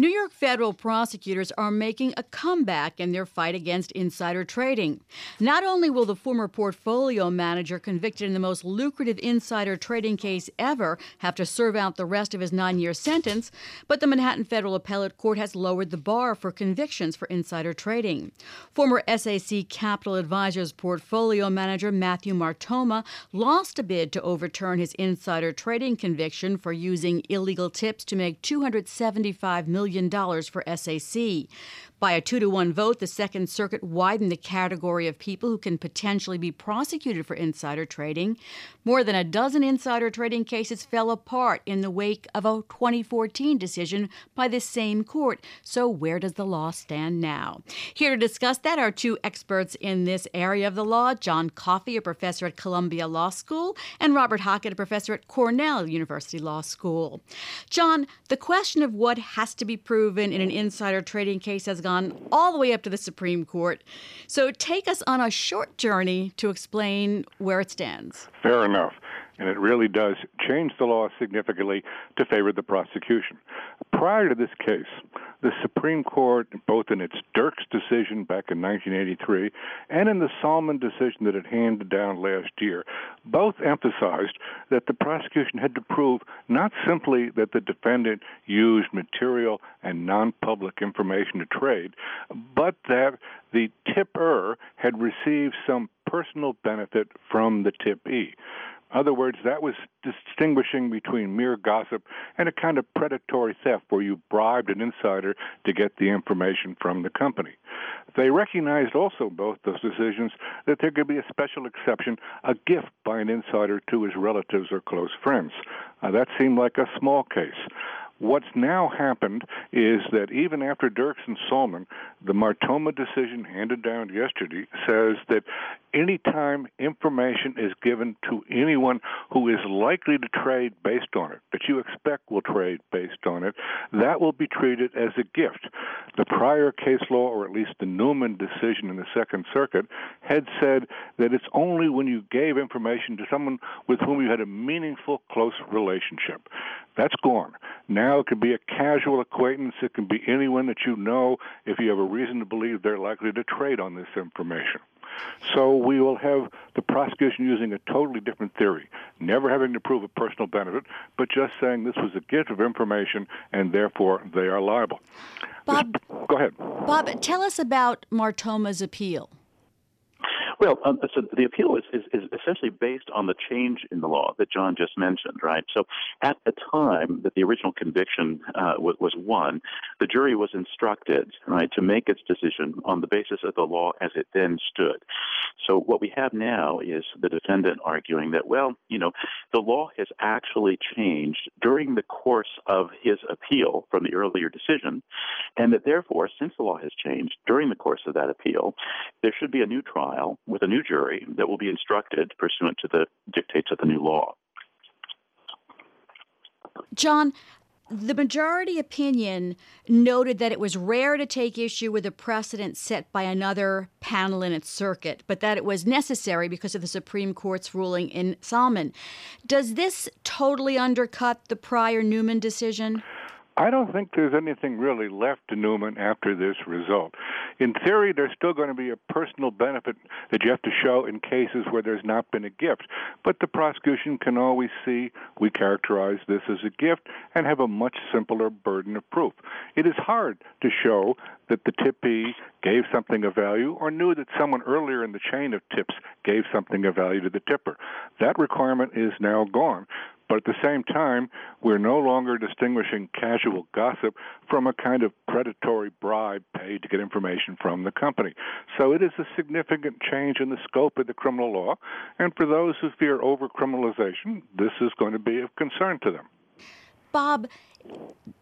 New York federal prosecutors are making a comeback in their fight against insider trading. Not only will the former portfolio manager convicted in the most lucrative insider trading case ever have to serve out the rest of his nine year sentence, but the Manhattan Federal Appellate Court has lowered the bar for convictions for insider trading. Former SAC Capital Advisors portfolio manager Matthew Martoma lost a bid to overturn his insider trading conviction for using illegal tips to make 275 million million for SAC. By a two to one vote, the Second Circuit widened the category of people who can potentially be prosecuted for insider trading. More than a dozen insider trading cases fell apart in the wake of a 2014 decision by the same court. So, where does the law stand now? Here to discuss that are two experts in this area of the law John Coffee, a professor at Columbia Law School, and Robert Hockett, a professor at Cornell University Law School. John, the question of what has to be proven in an insider trading case has gone all the way up to the Supreme Court. So take us on a short journey to explain where it stands. Fair enough and it really does change the law significantly to favor the prosecution. Prior to this case, the Supreme Court, both in its Dirks decision back in 1983 and in the Salman decision that it handed down last year, both emphasized that the prosecution had to prove not simply that the defendant used material and non public information to trade, but that the tipper had received some personal benefit from the tippee other words, that was distinguishing between mere gossip and a kind of predatory theft where you bribed an insider to get the information from the company. They recognized also, both those decisions, that there could be a special exception, a gift by an insider to his relatives or close friends. Uh, that seemed like a small case. What's now happened is that even after Dirks and Salman, the Martoma decision handed down yesterday says that any time information is given to anyone who is likely to trade based on it, that you expect will trade based on it, that will be treated as a gift. The prior case law, or at least the Newman decision in the Second Circuit, had said that it's only when you gave information to someone with whom you had a meaningful, close relationship. That's gone. Now it can be a casual acquaintance. It can be anyone that you know if you have a reason to believe they're likely to trade on this information. So we will have the prosecution using a totally different theory, never having to prove a personal benefit, but just saying this was a gift of information and therefore they are liable. Bob, go ahead. Bob, tell us about Martoma's appeal. Well, um, so the appeal is, is, is, essentially based on the change in the law that John just mentioned, right? So at the time that the original conviction uh, was, was won, the jury was instructed, right, to make its decision on the basis of the law as it then stood. So what we have now is the defendant arguing that, well, you know, the law has actually changed during the course of his appeal from the earlier decision, and that therefore, since the law has changed during the course of that appeal, there should be a new trial with a new jury that will be instructed pursuant to the dictates of the new law. John, the majority opinion noted that it was rare to take issue with a precedent set by another panel in its circuit, but that it was necessary because of the Supreme Court's ruling in Salman. Does this totally undercut the prior Newman decision? I don't think there's anything really left to Newman after this result. In theory, there's still going to be a personal benefit that you have to show in cases where there's not been a gift. But the prosecution can always see we characterize this as a gift and have a much simpler burden of proof. It is hard to show that the tippee gave something of value or knew that someone earlier in the chain of tips gave something of value to the tipper. That requirement is now gone. But at the same time, we're no longer distinguishing casual gossip from a kind of predatory bribe paid to get information from the company. So it is a significant change in the scope of the criminal law. And for those who fear overcriminalization, this is going to be of concern to them. Bob,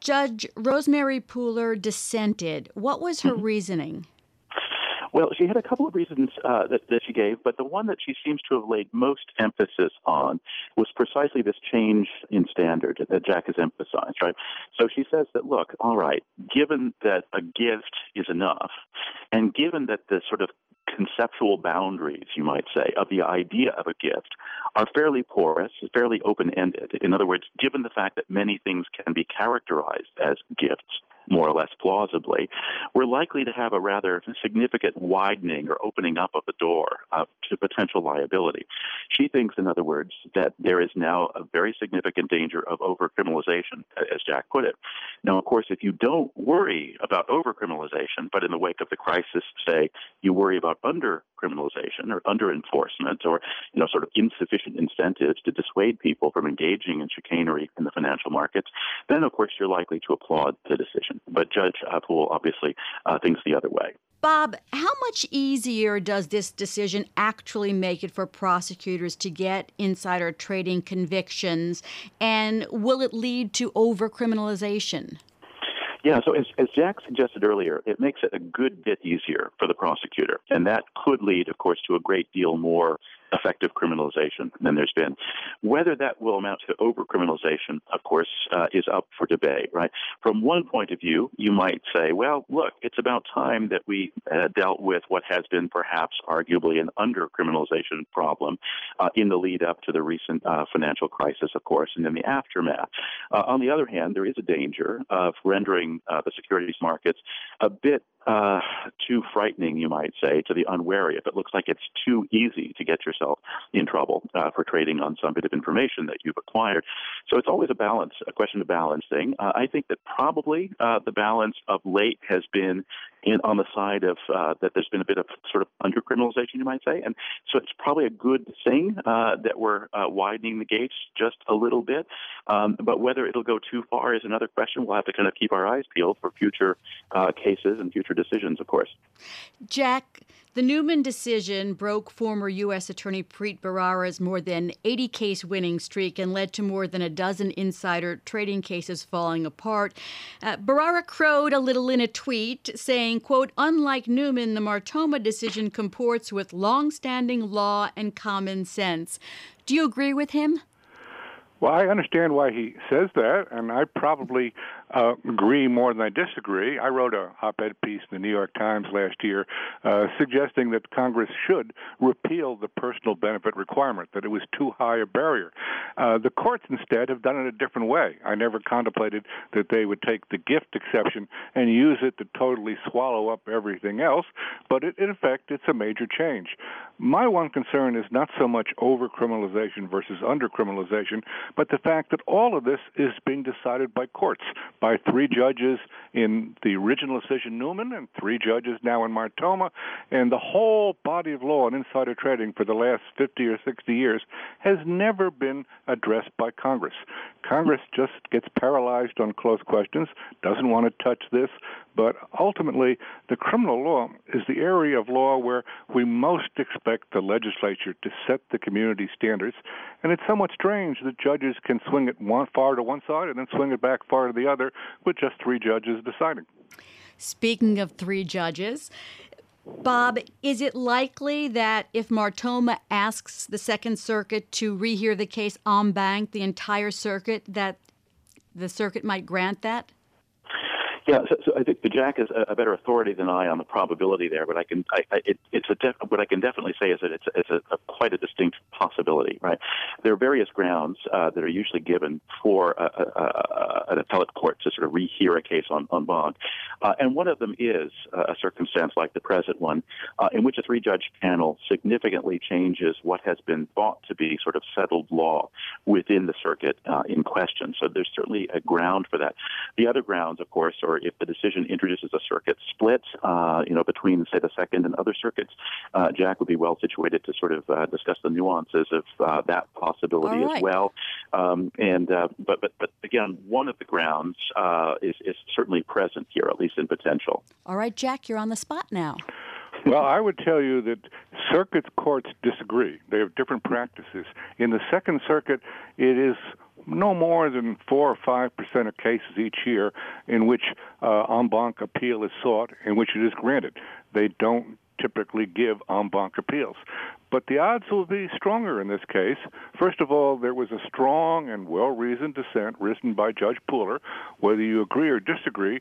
Judge Rosemary Pooler dissented. What was her mm-hmm. reasoning? Well, she had a couple of reasons uh, that, that she gave, but the one that she seems to have laid most emphasis on was precisely this change in standard that Jack has emphasized, right? So she says that, look, all right, given that a gift is enough, and given that the sort of conceptual boundaries, you might say, of the idea of a gift are fairly porous, fairly open ended. In other words, given the fact that many things can be characterized as gifts, more or less plausibly, we're likely to have a rather significant widening or opening up of the door uh, to potential liability. She thinks, in other words, that there is now a very significant danger of overcriminalization, as Jack put it. Now, of course, if you don't worry about overcriminalization, but in the wake of the crisis, say, you worry about undercriminalization or under enforcement or, you know, sort of insufficient incentives to dissuade people from engaging in chicanery in the financial markets, then, of course, you're likely to applaud the decision. But Judge Poole obviously uh, thinks the other way. Bob, how much easier does this decision actually make it for prosecutors to get insider trading convictions? And will it lead to overcriminalization? Yeah, so as, as Jack suggested earlier, it makes it a good bit easier for the prosecutor. And that could lead, of course, to a great deal more effective criminalization than there's been. Whether that will amount to overcriminalization, of course, uh, is up for debate, right? From one point of view, you might say, well, look, it's about time that we uh, dealt with what has been perhaps arguably an undercriminalization problem uh, in the lead up to the recent uh, financial crisis, of course, and in the aftermath. Uh, on the other hand, there is a danger of rendering uh, the securities markets a bit uh, too frightening, you might say, to the unwary. If it looks like it's too easy to get yourself in trouble uh, for trading on some bit of information that you've acquired. So it's always a balance, a question of balancing. Uh, I think that probably uh, the balance of late has been in, on the side of uh, that there's been a bit of sort of undercriminalization, you might say. And so it's probably a good thing uh, that we're widening the gates just a little bit. Um, but whether it'll go too far is another question. We'll have to kind of keep our eyes peeled for future cases and future decisions, of course. Jack, the Newman decision broke former U.S. Attorney Preet Bharara's more than 80 case winning streak and led to more than a dozen insider trading cases falling apart. Uh, Bharara crowed a little in a tweet saying, quote, unlike Newman, the Martoma decision comports with long-standing law and common sense. Do you agree with him? Well, I understand why he says that, and I probably uh, agree more than I disagree. I wrote a op-ed piece in the New York Times last year uh, suggesting that Congress should repeal the personal benefit requirement, that it was too high a barrier. Uh, the courts instead have done it a different way. I never contemplated that they would take the gift exception and use it to totally swallow up everything else, but it, in effect, it's a major change. My one concern is not so much over-criminalization versus under-criminalization, but the fact that all of this is being decided by courts by three judges in the original decision Newman and three judges now in Martoma. And the whole body of law on insider trading for the last 50 or 60 years has never been addressed by Congress. Congress just gets paralyzed on close questions, doesn't want to touch this, but ultimately, the criminal law is the area of law where we most expect the legislature to set the community standards. And it's somewhat strange that judges can swing it one, far to one side and then swing it back far to the other with just three judges deciding. Speaking of three judges, Bob, is it likely that if Martoma asks the Second Circuit to rehear the case en banc, the entire circuit, that the circuit might grant that? Yeah, so, so I think the Jack is a, a, better authority than I on the probability there, but I can, I, I, it, it's a, def, what I can definitely say is that it's, it's a, a, quite a distinct possibility, right? There are various grounds uh, that are usually given for an appellate court to sort of rehear a case on, en banc, uh, and one of them is a circumstance like the present one, uh, in which a three-judge panel significantly changes what has been thought to be sort of settled law within the circuit uh, in question. So there's certainly a ground for that. The other grounds, of course, are if the decision introduces a circuit split, uh, you know, between say the second and other circuits, uh, Jack would be well situated to sort of uh, discuss the nuances of uh, that possibility right. as well. Um, and uh, but but but again, one of the grounds uh, is is certainly present here, at least in potential. All right, Jack, you're on the spot now. Well, I would tell you that circuit courts disagree. They have different practices. In the Second Circuit, it is no more than four or five percent of cases each year in which uh, en banc appeal is sought, in which it is granted. They don't typically give en banc appeals. But the odds will be stronger in this case. First of all, there was a strong and well reasoned dissent written by Judge Pooler. Whether you agree or disagree,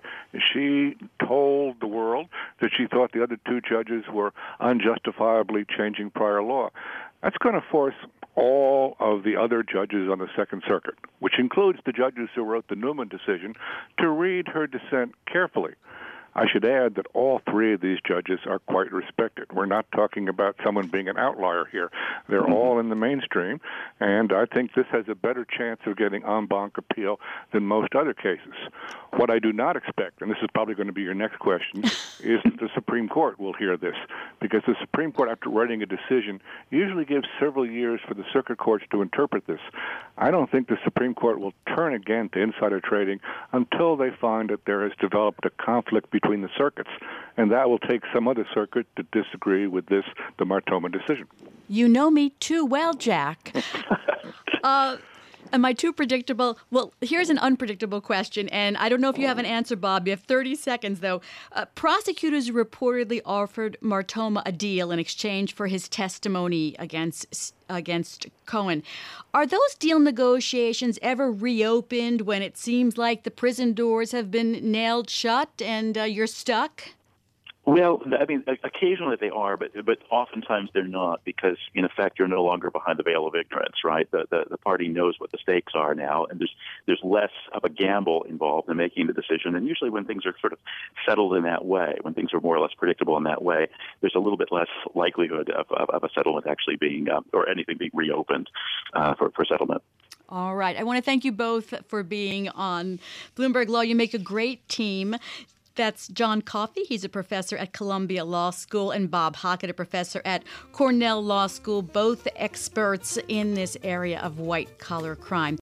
she told the world that she thought the other two judges were unjustifiably changing prior law. That's going to force all of the other judges on the Second Circuit, which includes the judges who wrote the Newman decision, to read her dissent carefully. I should add that all three of these judges are quite respected. We're not talking about someone being an outlier here. They're mm-hmm. all in the mainstream, and I think this has a better chance of getting en banc appeal than most other cases. What I do not expect, and this is probably going to be your next question, is that the Supreme Court will hear this, because the Supreme Court, after writing a decision, usually gives several years for the circuit courts to interpret this. I don't think the Supreme Court will turn again to insider trading until they find that there has developed a conflict between the circuits, and that will take some other circuit to disagree with this, the Martoma decision. You know me too well, Jack. uh, Am I too predictable? Well, here's an unpredictable question, and I don't know if you have an answer, Bob. You have 30 seconds, though. Uh, prosecutors reportedly offered Martoma a deal in exchange for his testimony against against Cohen. Are those deal negotiations ever reopened when it seems like the prison doors have been nailed shut and uh, you're stuck? Well, I mean, occasionally they are, but but oftentimes they're not because, in effect, you're no longer behind the veil of ignorance, right? The, the the party knows what the stakes are now, and there's there's less of a gamble involved in making the decision. And usually, when things are sort of settled in that way, when things are more or less predictable in that way, there's a little bit less likelihood of of, of a settlement actually being uh, or anything being reopened uh, for for settlement. All right. I want to thank you both for being on Bloomberg Law. You make a great team. That's John Coffee. He's a professor at Columbia Law School, and Bob Hockett, a professor at Cornell Law School, both experts in this area of white collar crime.